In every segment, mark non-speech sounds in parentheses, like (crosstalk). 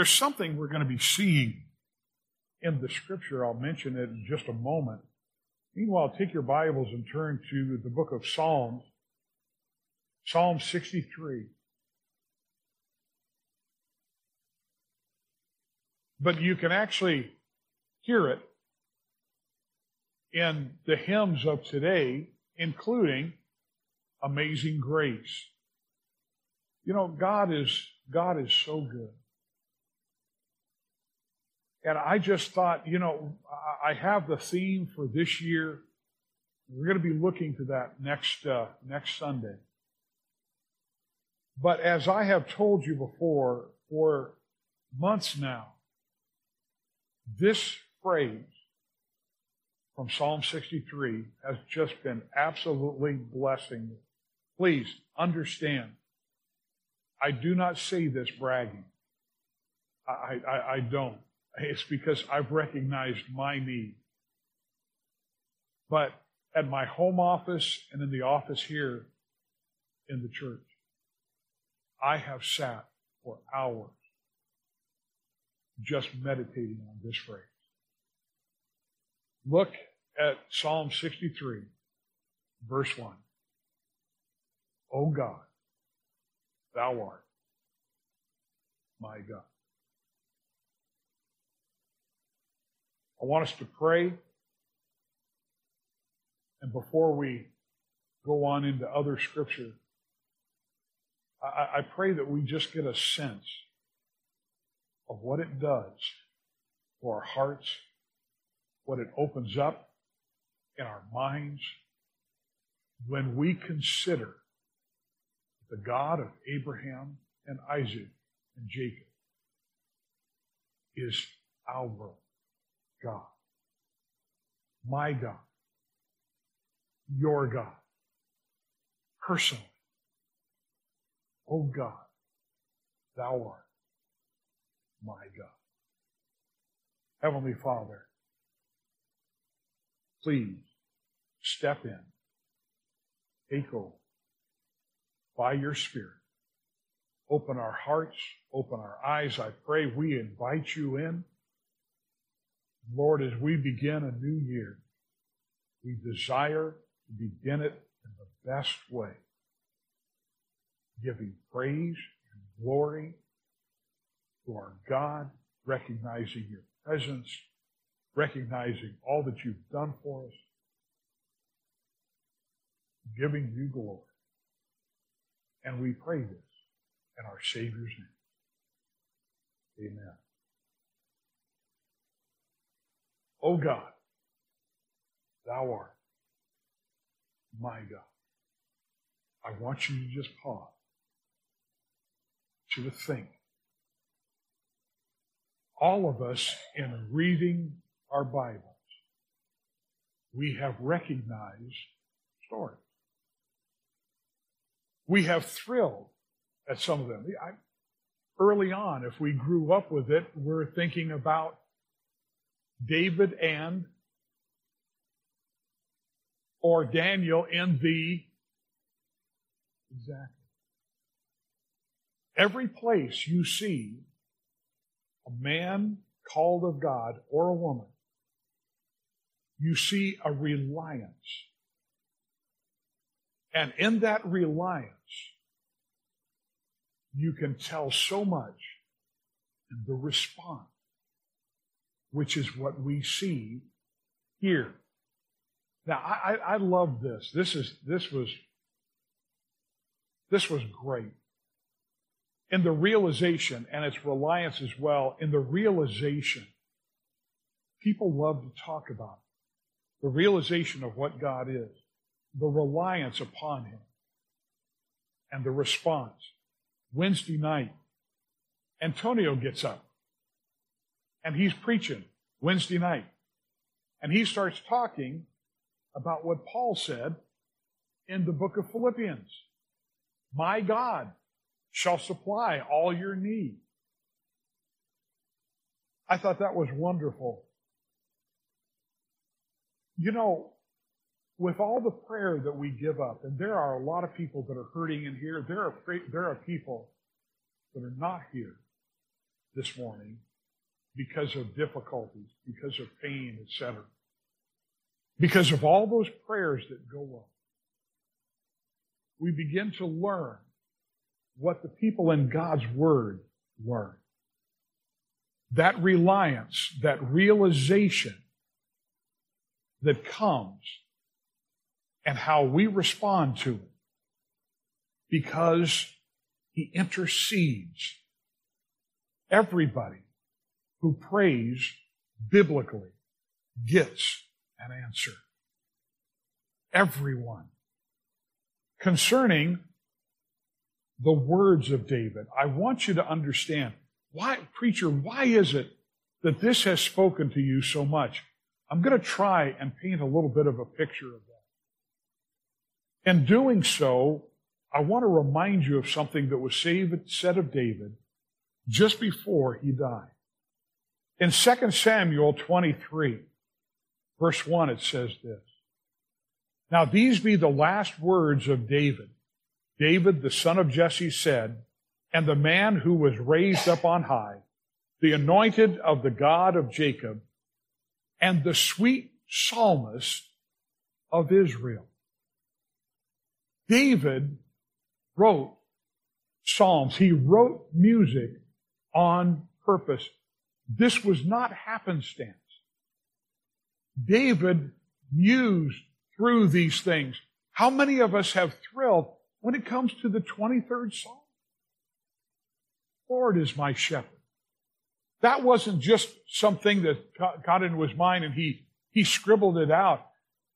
There's something we're going to be seeing in the scripture. I'll mention it in just a moment. Meanwhile, take your Bibles and turn to the book of Psalms, Psalm 63. But you can actually hear it in the hymns of today, including Amazing Grace. You know, God is, God is so good. And I just thought, you know, I have the theme for this year. We're going to be looking to that next, uh, next Sunday. But as I have told you before, for months now, this phrase from Psalm 63 has just been absolutely blessing me. Please understand, I do not say this bragging. I, I, I don't. It's because I've recognized my need. But at my home office and in the office here in the church, I have sat for hours just meditating on this phrase. Look at Psalm 63, verse 1. O God, thou art my God. I want us to pray. And before we go on into other scripture, I, I pray that we just get a sense of what it does for our hearts, what it opens up in our minds when we consider the God of Abraham and Isaac and Jacob is our God. My God. Your God. Personally. Oh God, thou art my God. Heavenly Father, please step in, take over by your Spirit. Open our hearts, open our eyes. I pray we invite you in. Lord, as we begin a new year, we desire to begin it in the best way, giving praise and glory to our God, recognizing your presence, recognizing all that you've done for us, giving you glory. And we pray this in our Savior's name. Amen. O God, thou art my God. I want you to just pause, to think. All of us, in reading our Bibles, we have recognized stories. We have thrilled at some of them. I, early on, if we grew up with it, we're thinking about David and or Daniel in the exactly. Every place you see a man called of God or a woman, you see a reliance. And in that reliance, you can tell so much in the response which is what we see here. Now, I, I love this. This is this was this was great. In the realization, and its reliance as well, in the realization, people love to talk about it. The realization of what God is, the reliance upon Him, and the response. Wednesday night, Antonio gets up and he's preaching Wednesday night. And he starts talking about what Paul said in the book of Philippians. My God shall supply all your need. I thought that was wonderful. You know, with all the prayer that we give up, and there are a lot of people that are hurting in here, there are, there are people that are not here this morning because of difficulties, because of pain, etc. Because of all those prayers that go up, we begin to learn what the people in God's Word learn. That reliance, that realization that comes and how we respond to it because he intercedes. Everybody who prays biblically gets an answer. Everyone. Concerning the words of David, I want you to understand why, preacher, why is it that this has spoken to you so much? I'm going to try and paint a little bit of a picture of that. In doing so, I want to remind you of something that was said of David just before he died. In 2 Samuel 23, verse 1, it says this. Now these be the last words of David. David, the son of Jesse, said, and the man who was raised up on high, the anointed of the God of Jacob, and the sweet psalmist of Israel. David wrote psalms. He wrote music on purpose. This was not happenstance. David mused through these things. How many of us have thrilled when it comes to the 23rd Psalm? Lord is my shepherd. That wasn't just something that got into his mind and he, he scribbled it out.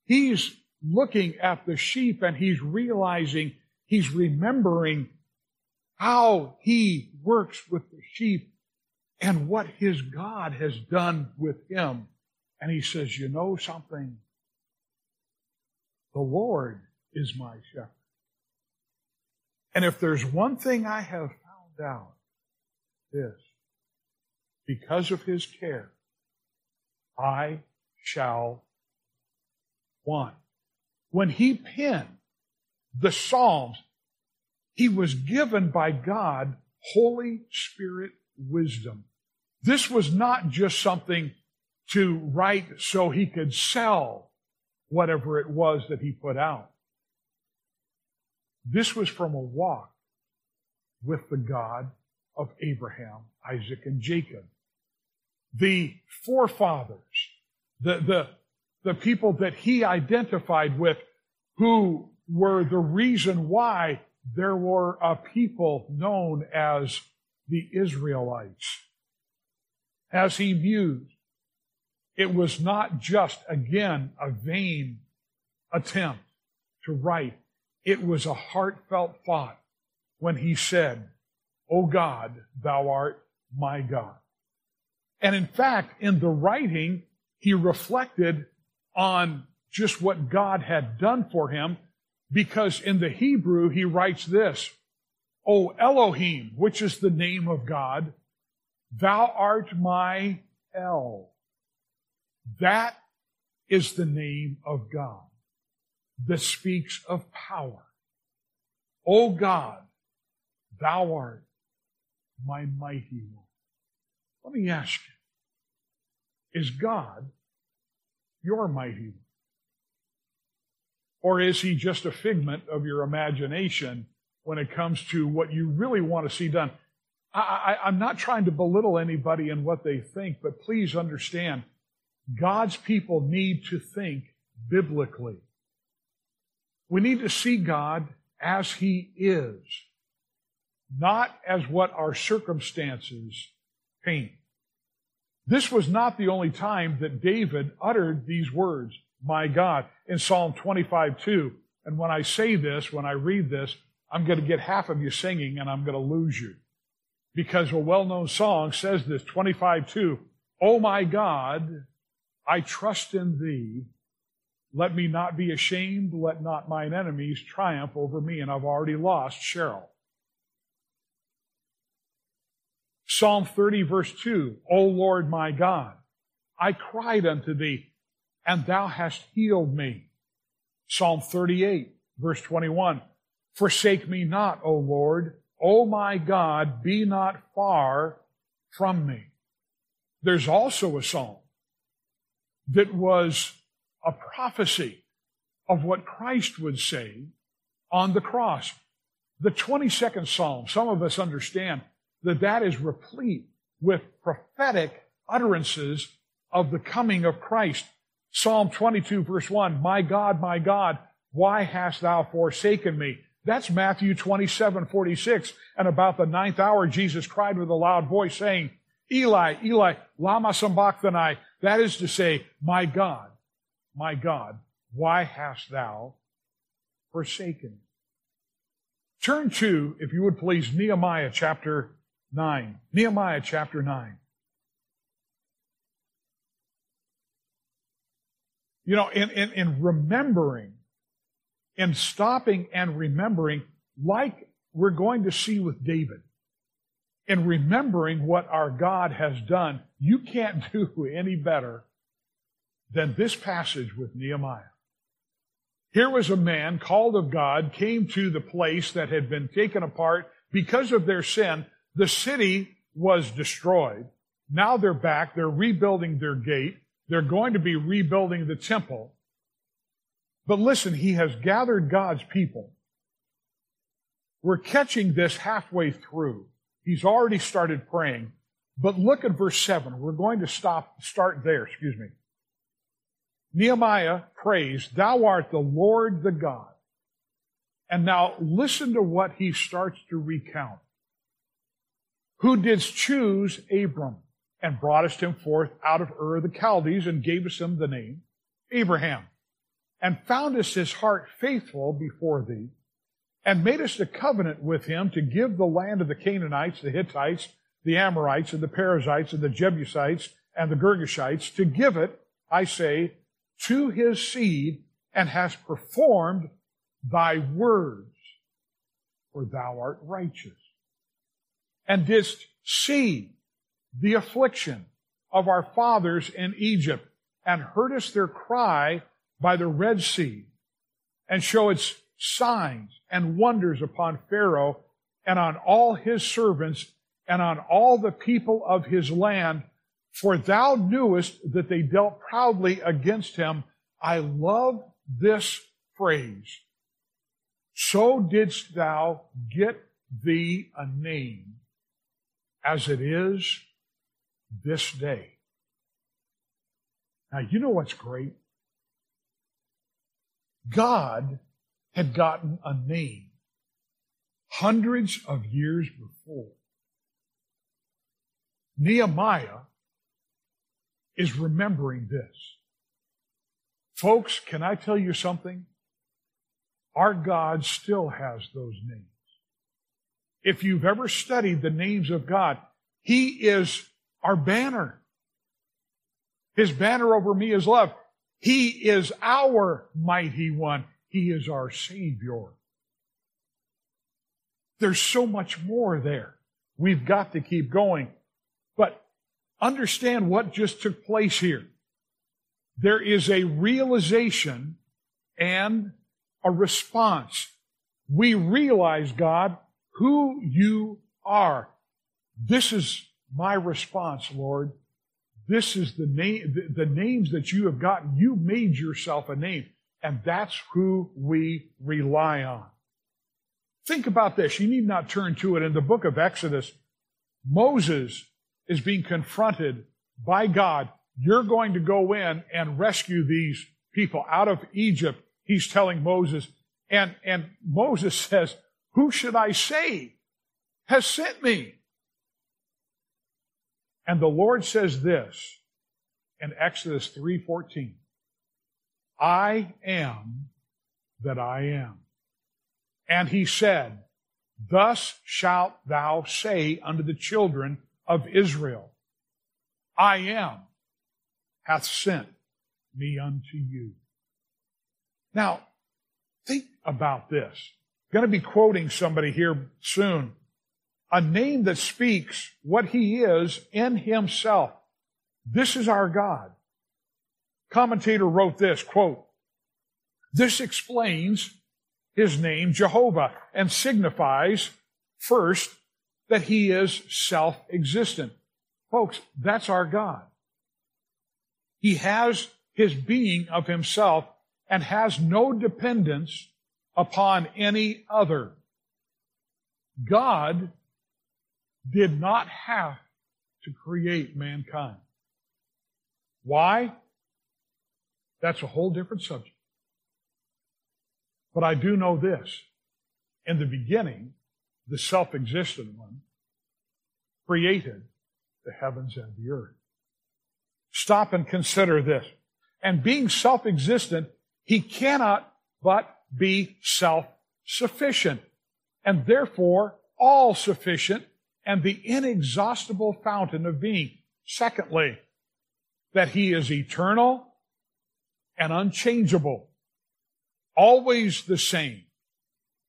He's looking at the sheep and he's realizing, he's remembering how he works with the sheep and what his God has done with him. And he says, you know something? The Lord is my shepherd. And if there's one thing I have found out, this because of his care, I shall want. When he penned the Psalms, he was given by God Holy Spirit wisdom. This was not just something to write so he could sell whatever it was that he put out. This was from a walk with the God of Abraham, Isaac, and Jacob the forefathers, the, the, the people that he identified with who were the reason why there were a people known as the Israelites. As he mused, it was not just, again, a vain attempt to write. It was a heartfelt thought when he said, O God, thou art my God. And in fact, in the writing, he reflected on just what God had done for him because in the Hebrew, he writes this, O Elohim, which is the name of God, thou art my El. That is the name of God that speaks of power. O God, thou art my mighty one. Let me ask you, is God your mighty one? Or is he just a figment of your imagination when it comes to what you really want to see done? I, am not trying to belittle anybody in what they think, but please understand God's people need to think biblically. We need to see God as He is, not as what our circumstances paint. This was not the only time that David uttered these words, my God, in Psalm 25 2. And when I say this, when I read this, I'm going to get half of you singing and I'm going to lose you. Because a well known song says this 25 2. Oh my God, I trust in thee. Let me not be ashamed. Let not mine enemies triumph over me. And I've already lost Cheryl. Psalm 30 verse 2, O Lord my God, I cried unto thee, and thou hast healed me. Psalm 38 verse 21, Forsake me not, O Lord, O my God, be not far from me. There's also a psalm that was a prophecy of what Christ would say on the cross. The 22nd Psalm, some of us understand that that is replete with prophetic utterances of the coming of Christ. Psalm 22 verse 1, My God, my God, why hast thou forsaken me? That's Matthew 27, 46. And about the ninth hour, Jesus cried with a loud voice saying, Eli, Eli, lama sabachthani. That is to say, my God, my God, why hast thou forsaken? Turn to, if you would please, Nehemiah chapter 9. Nehemiah chapter 9. You know, in, in, in remembering, in stopping and remembering, like we're going to see with David, in remembering what our God has done, you can't (laughs) do any better than this passage with Nehemiah. Here was a man called of God, came to the place that had been taken apart because of their sin. The city was destroyed. Now they're back. They're rebuilding their gate. They're going to be rebuilding the temple. But listen, he has gathered God's people. We're catching this halfway through. He's already started praying. But look at verse 7. We're going to stop, start there, excuse me. Nehemiah prays, Thou art the Lord the God. And now listen to what he starts to recount. Who didst choose Abram and broughtest him forth out of Ur the Chaldees and gavest him the name Abraham and foundest his heart faithful before thee and madest a covenant with him to give the land of the Canaanites, the Hittites, the Amorites, and the Perizzites, and the Jebusites, and the Girgashites, to give it, I say, to his seed, and hast performed thy words, for thou art righteous. And didst see the affliction of our fathers in Egypt, and heardest their cry by the Red Sea, and show its signs and wonders upon Pharaoh and on all his servants and on all the people of his land, for thou knewest that they dealt proudly against him. I love this phrase. So didst thou get thee a name as it is this day. Now, you know what's great? God had gotten a name hundreds of years before. Nehemiah is remembering this. Folks, can I tell you something? Our God still has those names. If you've ever studied the names of God, He is our banner. His banner over me is love. He is our mighty one. He is our Savior. There's so much more there. We've got to keep going. But understand what just took place here. There is a realization and a response. We realize, God, who you are. This is my response, Lord. This is the name, the, the names that you have gotten. You made yourself a name. And that's who we rely on. Think about this. You need not turn to it. In the book of Exodus, Moses is being confronted by God. You're going to go in and rescue these people out of Egypt. He's telling Moses. And, and Moses (laughs) says, who should I say has sent me? And the Lord says this in Exodus 3:14. I am that I am. And he said, Thus shalt thou say unto the children of Israel, I am hath sent me unto you. Now, think about this. I'm going to be quoting somebody here soon. A name that speaks what he is in himself. This is our God commentator wrote this quote, This explains his name Jehovah and signifies first that he is self existent. Folks, that's our God. He has his being of himself and has no dependence upon any other. God did not have to create mankind. Why? That's a whole different subject. But I do know this. In the beginning, the self-existent one created the heavens and the earth. Stop and consider this. And being self-existent, he cannot but be self-sufficient and therefore all sufficient and the inexhaustible fountain of being. Secondly, that he is eternal and unchangeable, always the same.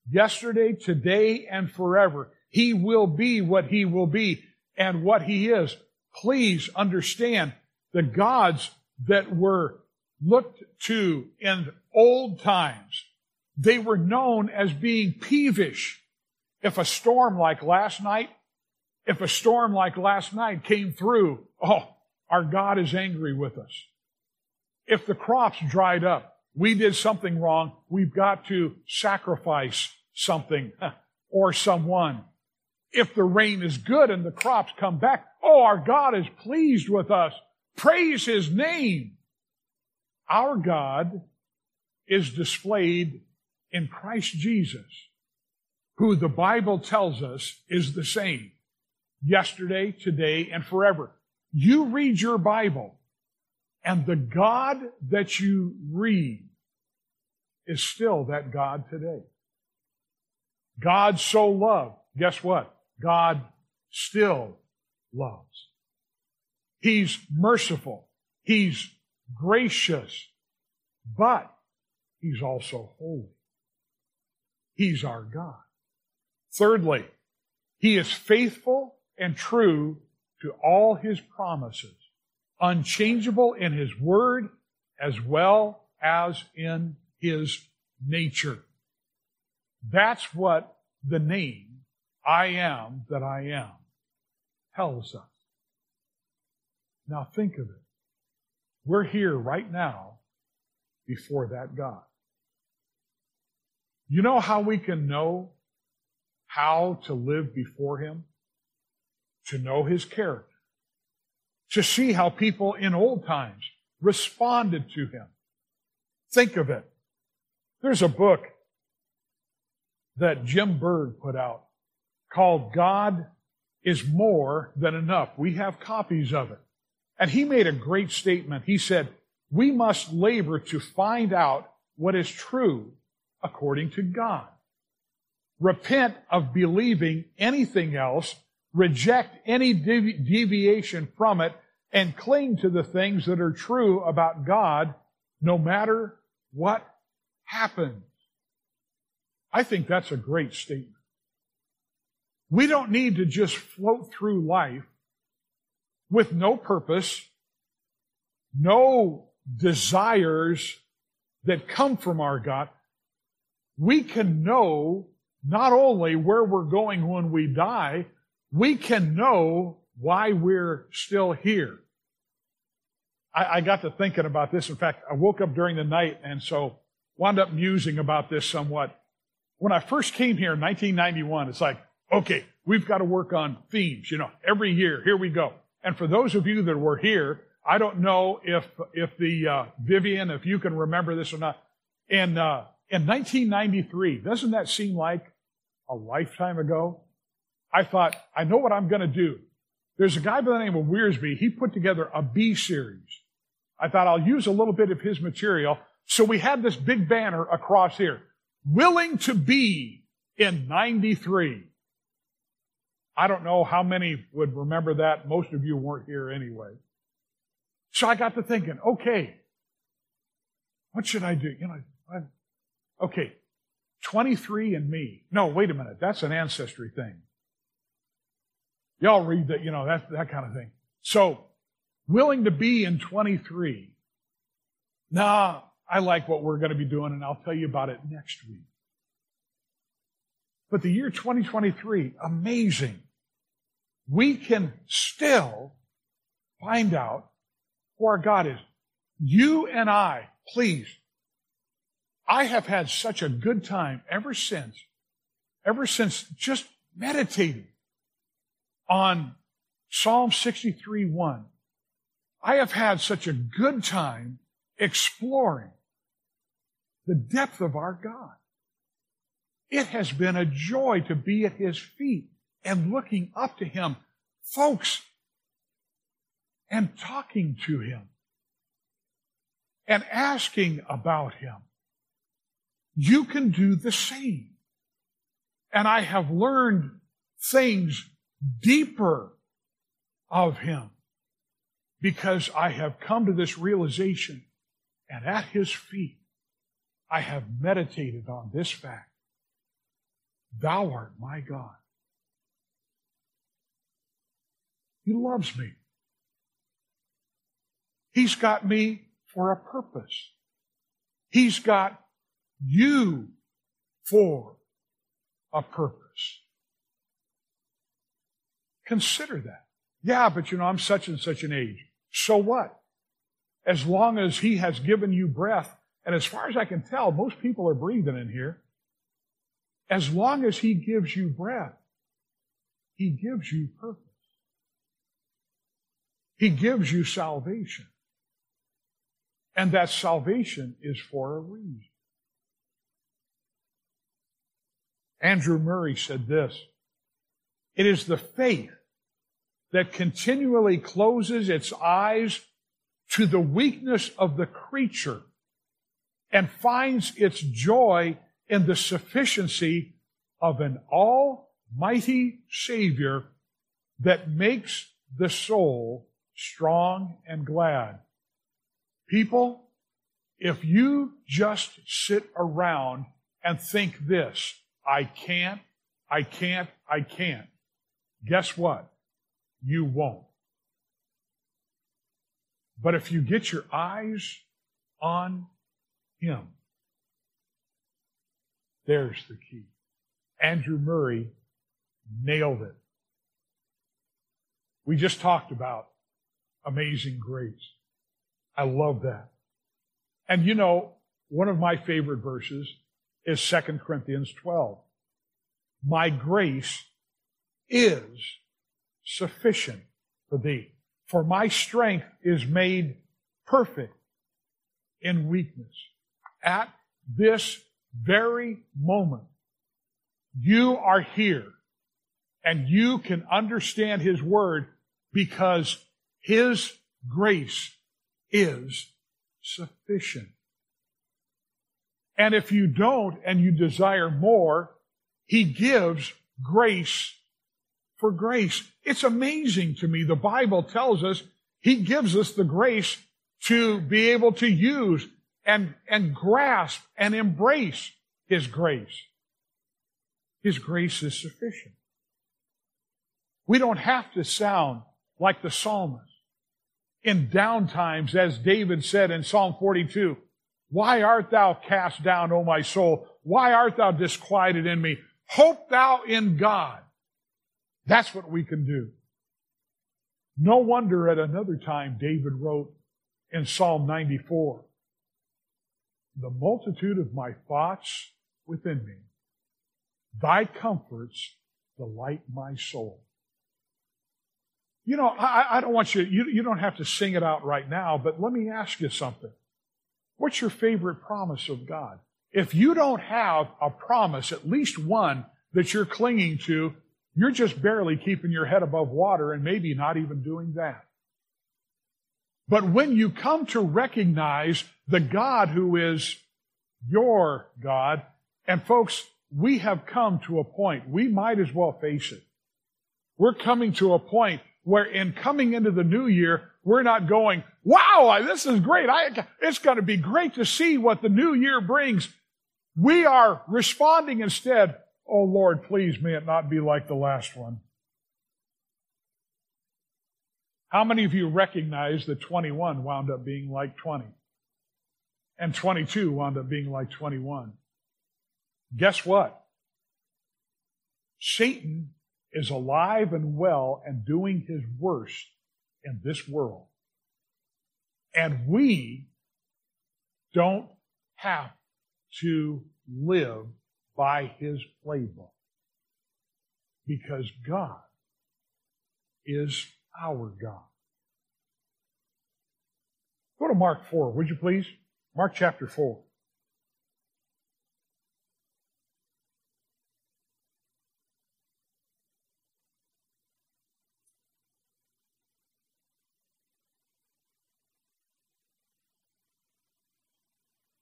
Yesterday, today, and forever. He will be what he will be and what he is. Please understand the gods that were looked to in old times. They were known as being peevish. If a storm like last night, if a storm like last night came through, oh, our God is angry with us. If the crops dried up, we did something wrong, we've got to sacrifice something or someone. If the rain is good and the crops come back, oh, our God is pleased with us. Praise His name. Our God is displayed in Christ Jesus, who the Bible tells us is the same yesterday, today, and forever. You read your Bible, and the God that you read is still that God today. God so loved. Guess what? God still loves. He's merciful. He's gracious. But He's also holy. He's our God. Thirdly, He is faithful and true to all His promises, unchangeable in His word as well as in His nature. That's what the name I am that I am tells us. Now think of it. We're here right now before that God. You know how we can know how to live before Him? To know His character. To see how people in old times responded to Him. Think of it. There's a book that Jim Berg put out called God is More Than Enough. We have copies of it. And he made a great statement. He said, we must labor to find out what is true according to God. Repent of believing anything else, reject any deviation from it, and cling to the things that are true about God no matter what happens. I think that's a great statement. We don't need to just float through life with no purpose, no desires that come from our God. We can know not only where we're going when we die, we can know why we're still here. I, I, got to thinking about this. In fact, I woke up during the night and so wound up musing about this somewhat. When I first came here in 1991, it's like, okay, we've got to work on themes, you know, every year, here we go. And for those of you that were here, I don't know if, if the, uh, Vivian, if you can remember this or not. In, uh, in 1993, doesn't that seem like a lifetime ago? I thought, I know what I'm going to do. There's a guy by the name of Wiersbe. He put together a Be series. I thought I'll use a little bit of his material. So we had this big banner across here. Willing to be in 93. I don't know how many would remember that. Most of you weren't here anyway. So I got to thinking, okay, what should I do? You know, I, okay, 23 and me. No, wait a minute. That's an ancestry thing. Y'all read that, you know, that, that kind of thing. So, willing to be in 23. Nah, I like what we're going to be doing, and I'll tell you about it next week. But the year 2023, amazing. We can still find out who our God is. You and I, please, I have had such a good time ever since, ever since just meditating on Psalm 63 1. I have had such a good time exploring the depth of our God. It has been a joy to be at His feet and looking up to Him. Folks, and talking to Him and asking about Him. You can do the same. And I have learned things deeper of Him because I have come to this realization and at His feet I have meditated on this fact. Thou art my God. He loves me. He's got me for a purpose. He's got you for a purpose. Consider that. Yeah, but you know, I'm such and such an age. So what? As long as He has given you breath, and as far as I can tell, most people are breathing in here. As long as He gives you breath, He gives you purpose. He gives you salvation. And that salvation is for a reason. Andrew Murray said this It is the faith that continually closes its eyes to the weakness of the creature and finds its joy in the sufficiency of an almighty Savior that makes the soul strong and glad. People, if you just sit around and think this, I can't, I can't, I can't, guess what? You won't. But if you get your eyes on Him, there's the key. Andrew Murray nailed it. We just talked about amazing grace. I love that. And you know, one of my favorite verses is 2 Corinthians 12. My grace is sufficient for thee. For my strength is made perfect in weakness. At this very moment, you are here and you can understand His Word because His grace is sufficient. And if you don't and you desire more, He gives grace for grace. It's amazing to me. The Bible tells us He gives us the grace to be able to use and, and grasp and embrace His grace. His grace is sufficient. We don't have to sound like the psalmist in down times, as David said in Psalm 42. Why art thou cast down, O my soul? Why art thou disquieted in me? Hope thou in God. That's what we can do. No wonder at another time David wrote in Psalm 94, the multitude of my thoughts within me, thy comforts delight my soul. You know, I, I don't want you, you, you don't have to sing it out right now, but let me ask you something. What's your favorite promise of God? If you don't have a promise, at least one that you're clinging to, you're just barely keeping your head above water and maybe not even doing that. But when you come to recognize the God who is your God, and folks, we have come to a point, we might as well face it. We're coming to a point where in coming into the new year, we're not going, wow, this is great. I, it's going to be great to see what the new year brings. We are responding instead, oh Lord, please may it not be like the last one. How many of you recognize that 21 wound up being like 20? And 22 wound up being like 21? Guess what? Satan is alive and well and doing his worst in this world. And we don't have to live by his playbook because God is our God. Go to Mark 4, would you please? Mark chapter 4.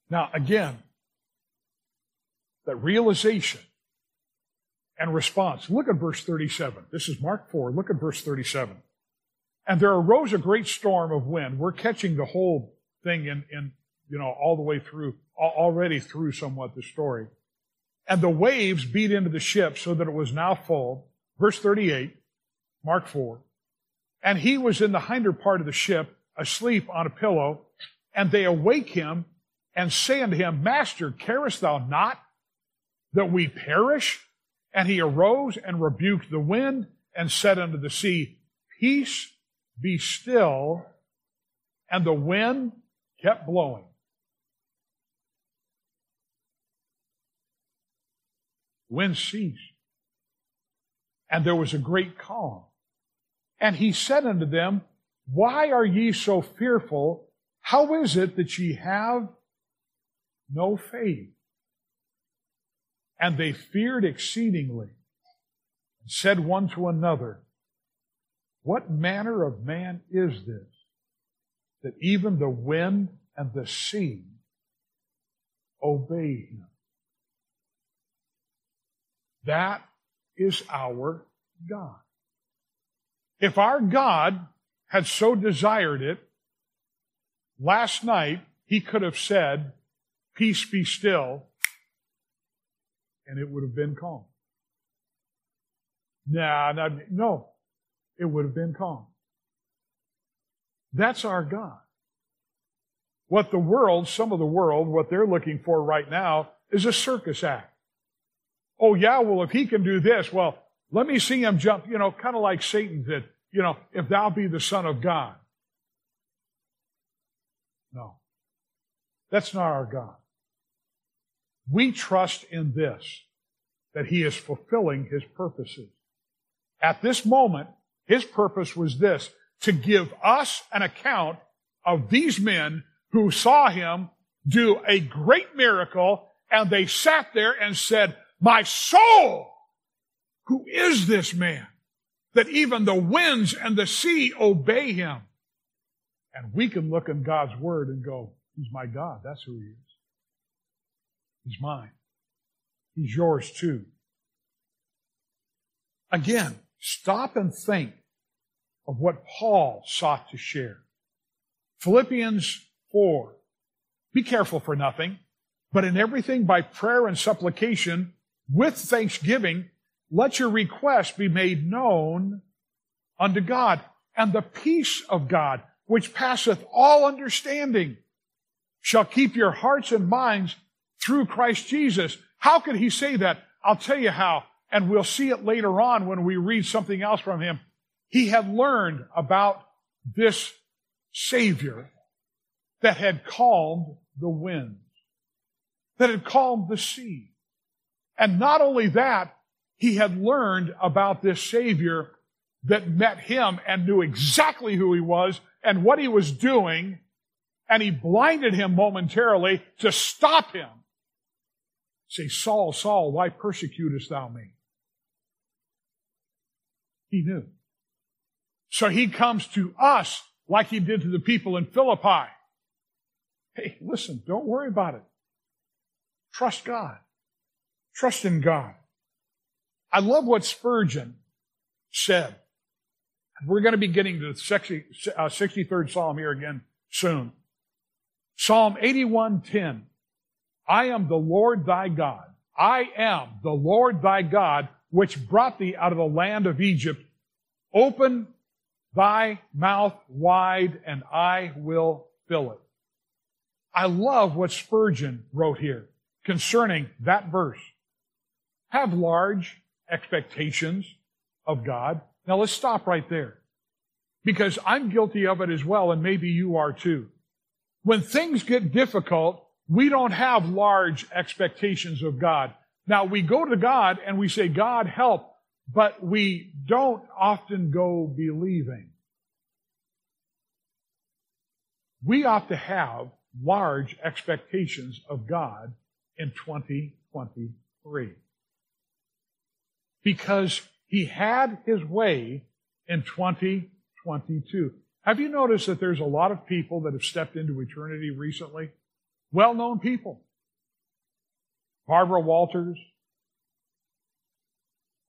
Now, again, that realization and response. Look at verse 37. This is Mark 4. Look at verse 37. And there arose a great storm of wind. We're catching the whole thing in, in you know, all the way through, already through somewhat the story. And the waves beat into the ship so that it was now full. Verse 38, Mark 4. And he was in the hinder part of the ship, asleep on a pillow, and they awake him and say unto him, Master, carest thou not that we perish? And he arose and rebuked the wind and said unto the sea, Peace, be still. And the wind kept blowing. Wind ceased. And there was a great calm. And he said unto them, Why are ye so fearful? How is it that ye have no faith. And they feared exceedingly and said one to another, What manner of man is this that even the wind and the sea obey him? That is our God. If our God had so desired it, last night he could have said, Peace be still, and it would have been calm. Nah, nah, no, it would have been calm. That's our God. What the world, some of the world, what they're looking for right now is a circus act. Oh yeah, well if he can do this, well, let me see him jump, you know, kind of like Satan did, you know, if thou be the son of God. No. That's not our God. We trust in this, that He is fulfilling His purposes. At this moment, His purpose was this, to give us an account of these men who saw Him do a great miracle and they sat there and said, my soul, who is this man? That even the winds and the sea obey him. And we can look in God's word and go, He's my God. That's who He is. He's mine. He's yours too. Again, stop and think of what Paul sought to share. Philippians 4. Be careful for nothing, but in everything by prayer and supplication with thanksgiving, let your requests be made known unto God. And the peace of God, which passeth all understanding, shall keep your hearts and minds through Christ Jesus. How could he say that? I'll tell you how, and we'll see it later on when we read something else from him. He had learned about this Savior that had calmed the winds, that had calmed the sea. And not only that, he had learned about this Savior that met him and knew exactly who he was and what he was doing, and he blinded him momentarily to stop him Say, Saul, Saul, why persecutest thou me? He knew. So he comes to us like he did to the people in Philippi. Hey, listen, don't worry about it. Trust God. Trust in God. I love what Spurgeon said. We're going to be getting to the 63rd uh, Psalm here again soon. Psalm 81:10 I am the Lord thy God. I am the Lord thy God, which brought thee out of the land of Egypt. Open thy mouth wide, and I will fill it. I love what Spurgeon wrote here concerning that verse. Have large expectations of God. Now let's stop right there. because I'm guilty of it as well, and maybe you are too. When things get difficult, we don't have large expectations of God. Now we go to God and we say, God help, but we don't often go believing. We ought to have large expectations of God in 2023. Because he had his way in 2022. Have you noticed that there's a lot of people that have stepped into eternity recently? Well known people. Barbara Walters,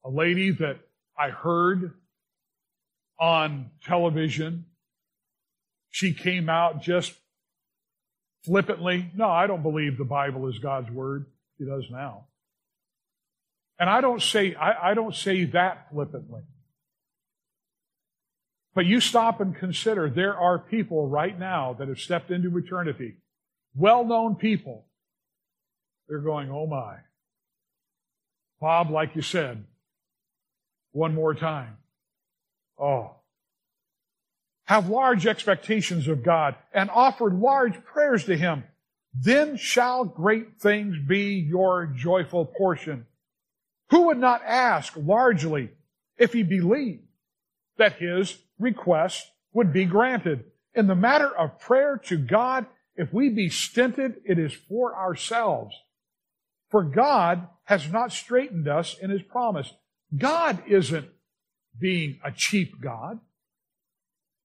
a lady that I heard on television. She came out just flippantly. No, I don't believe the Bible is God's word. She does now. And I don't say, I, I don't say that flippantly. But you stop and consider there are people right now that have stepped into eternity, well known people. They're going, oh my. Bob, like you said, one more time. Oh. Have large expectations of God and offer large prayers to Him. Then shall great things be your joyful portion. Who would not ask largely if he believed that his request would be granted. In the matter of prayer to God, if we be stinted, it is for ourselves. For God has not straitened us in his promise. God isn't being a cheap God.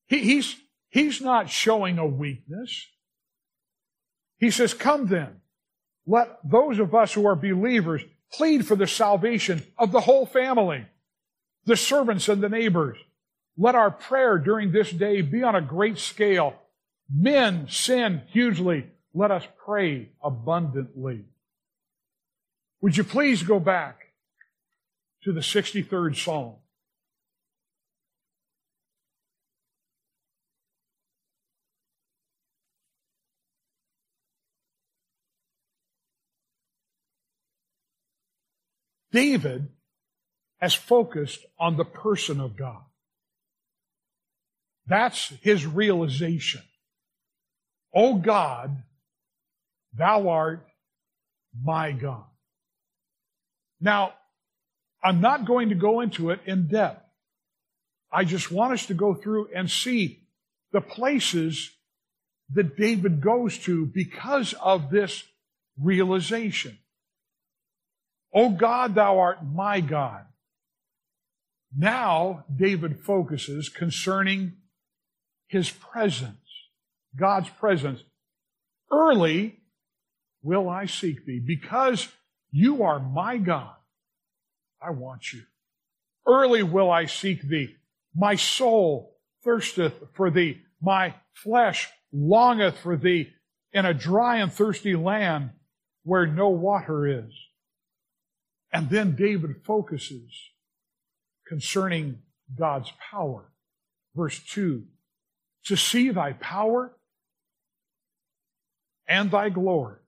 He, he's, he's not showing a weakness. He says, come then. Let those of us who are believers plead for the salvation of the whole family, the servants and the neighbors. Let our prayer during this day be on a great scale. Men sin hugely. Let us pray abundantly. Would you please go back to the 63rd Psalm? David has focused on the person of God. That's his realization. O God, thou art my God. Now, I'm not going to go into it in depth. I just want us to go through and see the places that David goes to because of this realization. O God, thou art my God. Now, David focuses concerning his presence, God's presence. Early will I seek thee because you are my God. I want you. Early will I seek thee. My soul thirsteth for thee. My flesh longeth for thee in a dry and thirsty land where no water is. And then David focuses concerning God's power. Verse 2 to see thy power and thy glory,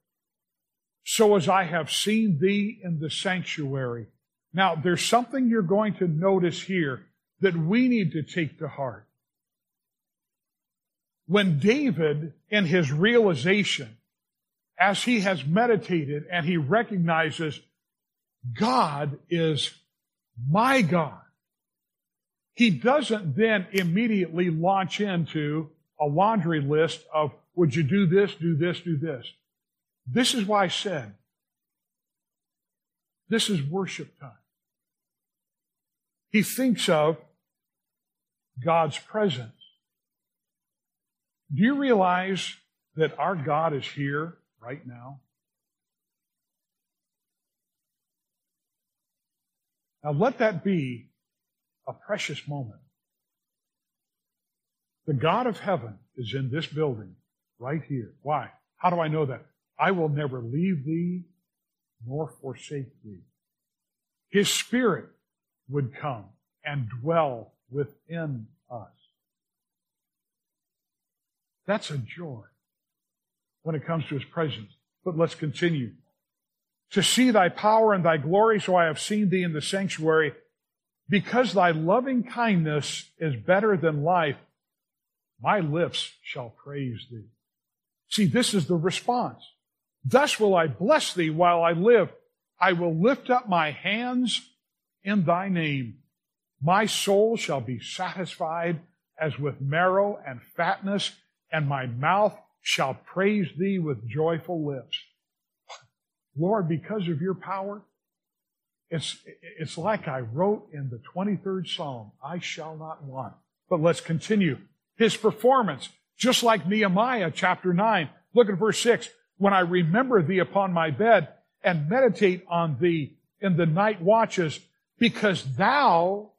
so as I have seen thee in the sanctuary. Now, there's something you're going to notice here that we need to take to heart. When David, in his realization, as he has meditated and he recognizes God is my God, he doesn't then immediately launch into a laundry list of, would you do this, do this, do this? This is why I said, this is worship time. He thinks of God's presence. Do you realize that our God is here right now? Now let that be a precious moment. The God of heaven is in this building right here. Why? How do I know that? I will never leave thee nor forsake thee. His Spirit would come and dwell within us. That's a joy when it comes to His presence. But let's continue. To see thy power and thy glory, so I have seen thee in the sanctuary. Because thy loving kindness is better than life, my lips shall praise thee. See, this is the response. Thus will I bless thee while I live. I will lift up my hands in thy name. My soul shall be satisfied as with marrow and fatness, and my mouth shall praise thee with joyful lips. Lord, because of your power, it's, it's like I wrote in the 23rd Psalm, I shall not want. But let's continue. His performance, just like Nehemiah chapter 9. Look at verse 6. When I remember thee upon my bed and meditate on thee in the night watches, because thou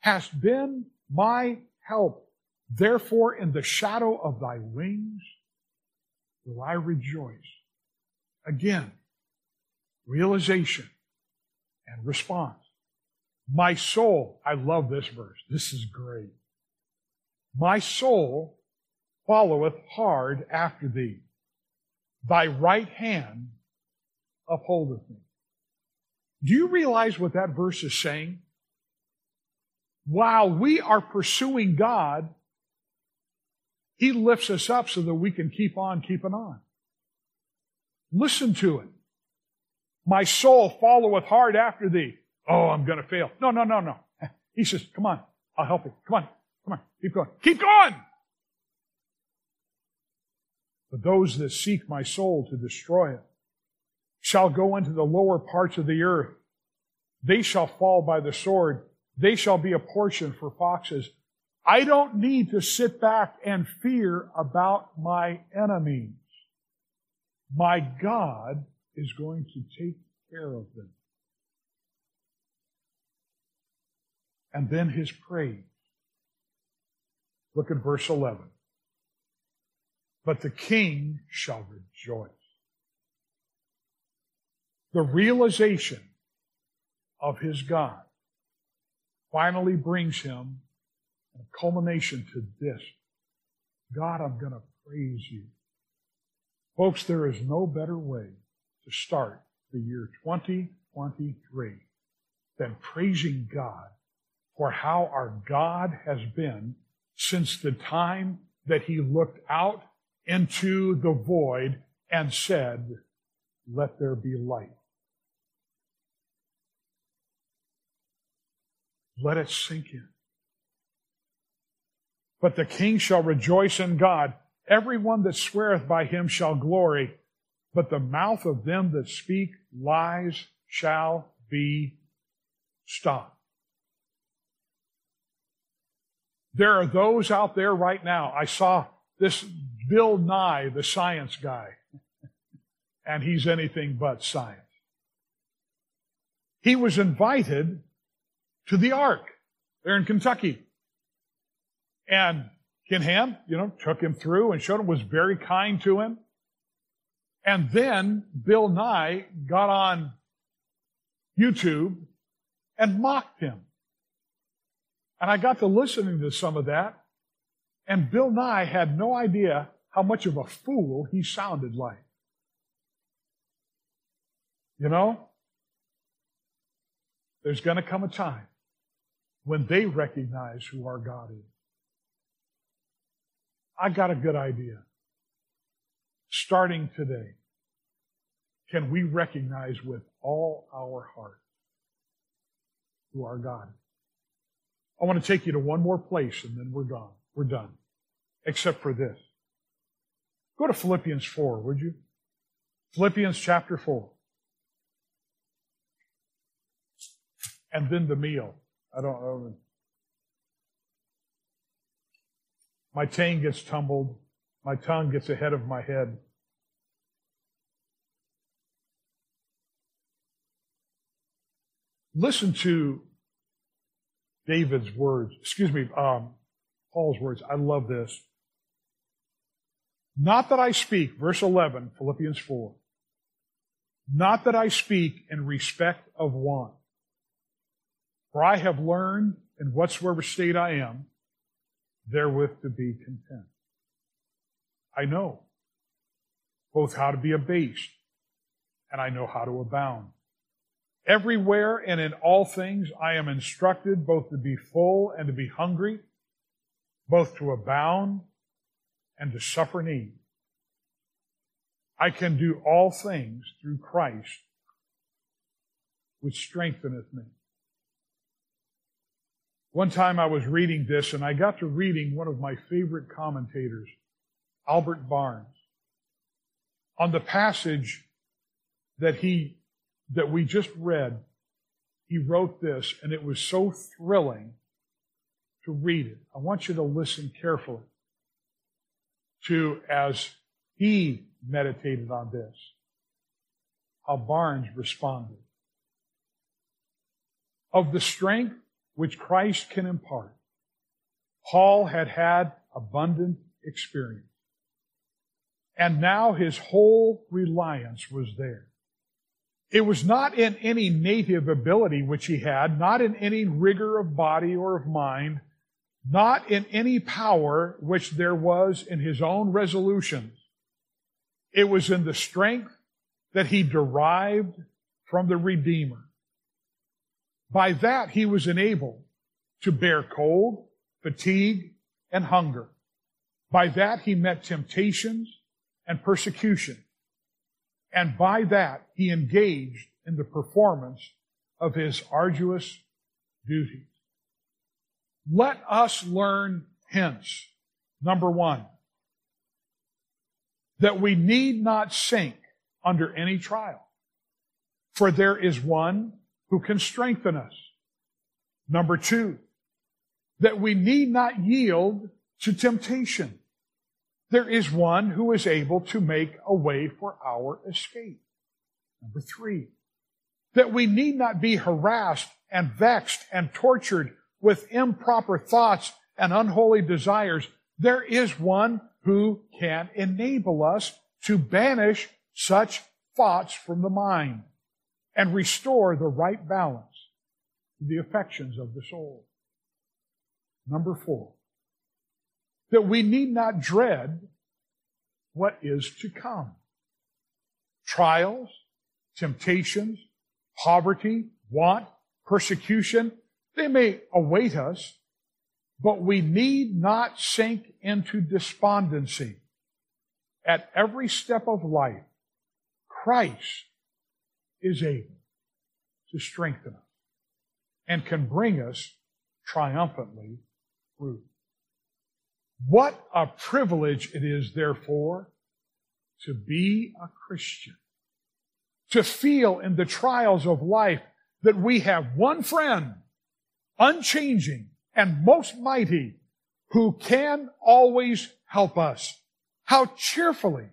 hast been my help. Therefore, in the shadow of thy wings will I rejoice. Again, realization and response. My soul, I love this verse. This is great. My soul followeth hard after thee. Thy right hand upholdeth me. Do you realize what that verse is saying? While we are pursuing God, He lifts us up so that we can keep on keeping on. Listen to it. My soul followeth hard after thee. Oh, I'm going to fail. No, no, no, no. (laughs) He says, come on. I'll help you. Come on. Come on. Keep going. Keep going! But those that seek my soul to destroy it shall go into the lower parts of the earth. They shall fall by the sword. They shall be a portion for foxes. I don't need to sit back and fear about my enemies. My God is going to take care of them. And then his praise. Look at verse 11. But the king shall rejoice. The realization of his God finally brings him a culmination to this. God, I'm going to praise you. Folks, there is no better way to start the year 2023 than praising God for how our God has been since the time that he looked out into the void and said, Let there be light. Let it sink in. But the king shall rejoice in God. Everyone that sweareth by him shall glory, but the mouth of them that speak lies shall be stopped. There are those out there right now. I saw this Bill Nye, the science guy, and he's anything but science. He was invited to the Ark there in Kentucky. And Ken Ham, you know, took him through and showed him, was very kind to him. And then Bill Nye got on YouTube and mocked him. And I got to listening to some of that, and Bill Nye had no idea how much of a fool he sounded like. You know, there's going to come a time when they recognize who our God is. I got a good idea. Starting today, can we recognize with all our heart who our God is? I want to take you to one more place and then we're gone. We're done. Except for this. Go to Philippians 4, would you? Philippians chapter 4. And then the meal. I don't know. My tongue gets tumbled. My tongue gets ahead of my head. Listen to David's words. Excuse me, um, Paul's words. I love this. Not that I speak, verse 11, Philippians 4. Not that I speak in respect of want. For I have learned in whatsoever state I am, therewith to be content. I know both how to be abased and I know how to abound. Everywhere and in all things I am instructed both to be full and to be hungry, both to abound and to suffer need. I can do all things through Christ, which strengtheneth me. One time I was reading this and I got to reading one of my favorite commentators, Albert Barnes, on the passage that he, that we just read. He wrote this and it was so thrilling to read it. I want you to listen carefully to as he meditated on this, how Barnes responded. Of the strength which Christ can impart, Paul had had abundant experience. And now his whole reliance was there. It was not in any native ability which he had, not in any rigor of body or of mind, not in any power which there was in his own resolutions. It was in the strength that he derived from the Redeemer. By that he was enabled to bear cold, fatigue, and hunger. By that he met temptations and persecution. And by that he engaged in the performance of his arduous duties. Let us learn hence, number one, that we need not sink under any trial, for there is one who can strengthen us. Number two, that we need not yield to temptation. There is one who is able to make a way for our escape. Number three, that we need not be harassed and vexed and tortured with improper thoughts and unholy desires, there is one who can enable us to banish such thoughts from the mind and restore the right balance to the affections of the soul. Number four, that we need not dread what is to come. Trials, temptations, poverty, want, persecution, they may await us, but we need not sink into despondency. At every step of life, Christ is able to strengthen us and can bring us triumphantly through. What a privilege it is, therefore, to be a Christian. To feel in the trials of life that we have one friend unchanging, and most mighty, who can always help us. How cheerfully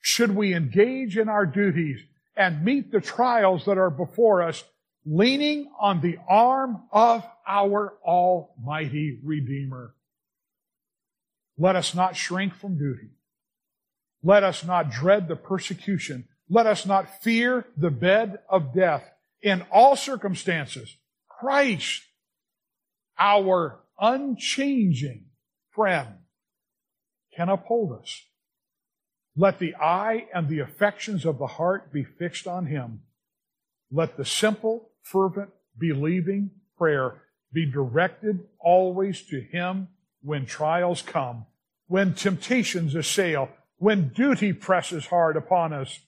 should we engage in our duties and meet the trials that are before us, leaning on the arm of our Almighty Redeemer. Let us not shrink from duty. Let us not dread the persecution. Let us not fear the bed of death. In all circumstances, Christ our unchanging friend can uphold us. Let the eye and the affections of the heart be fixed on him. Let the simple, fervent, believing prayer be directed always to him when trials come, when temptations assail, when duty presses hard upon us,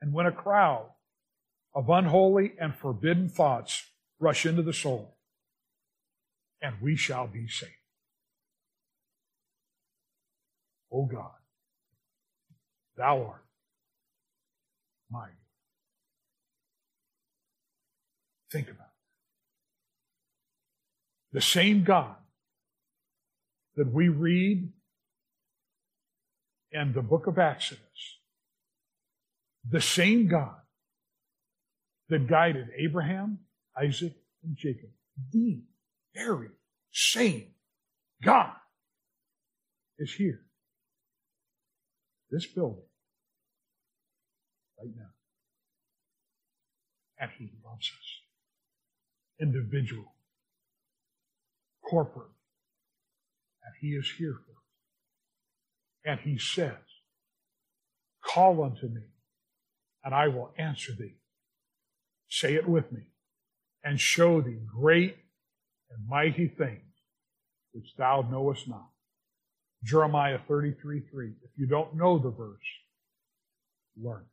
and when a crowd of unholy and forbidden thoughts rush into the soul and we shall be saved. O God, thou art my Think about it. The same God that we read in the book of Exodus, the same God that guided Abraham, Isaac, and Jacob, the very same God is here. This building. Right now. And He loves us. Individual. Corporate. And He is here for us. And He says, Call unto me, and I will answer thee. Say it with me, and show thee great and mighty things which thou knowest not. Jeremiah 33 3. If you don't know the verse, learn.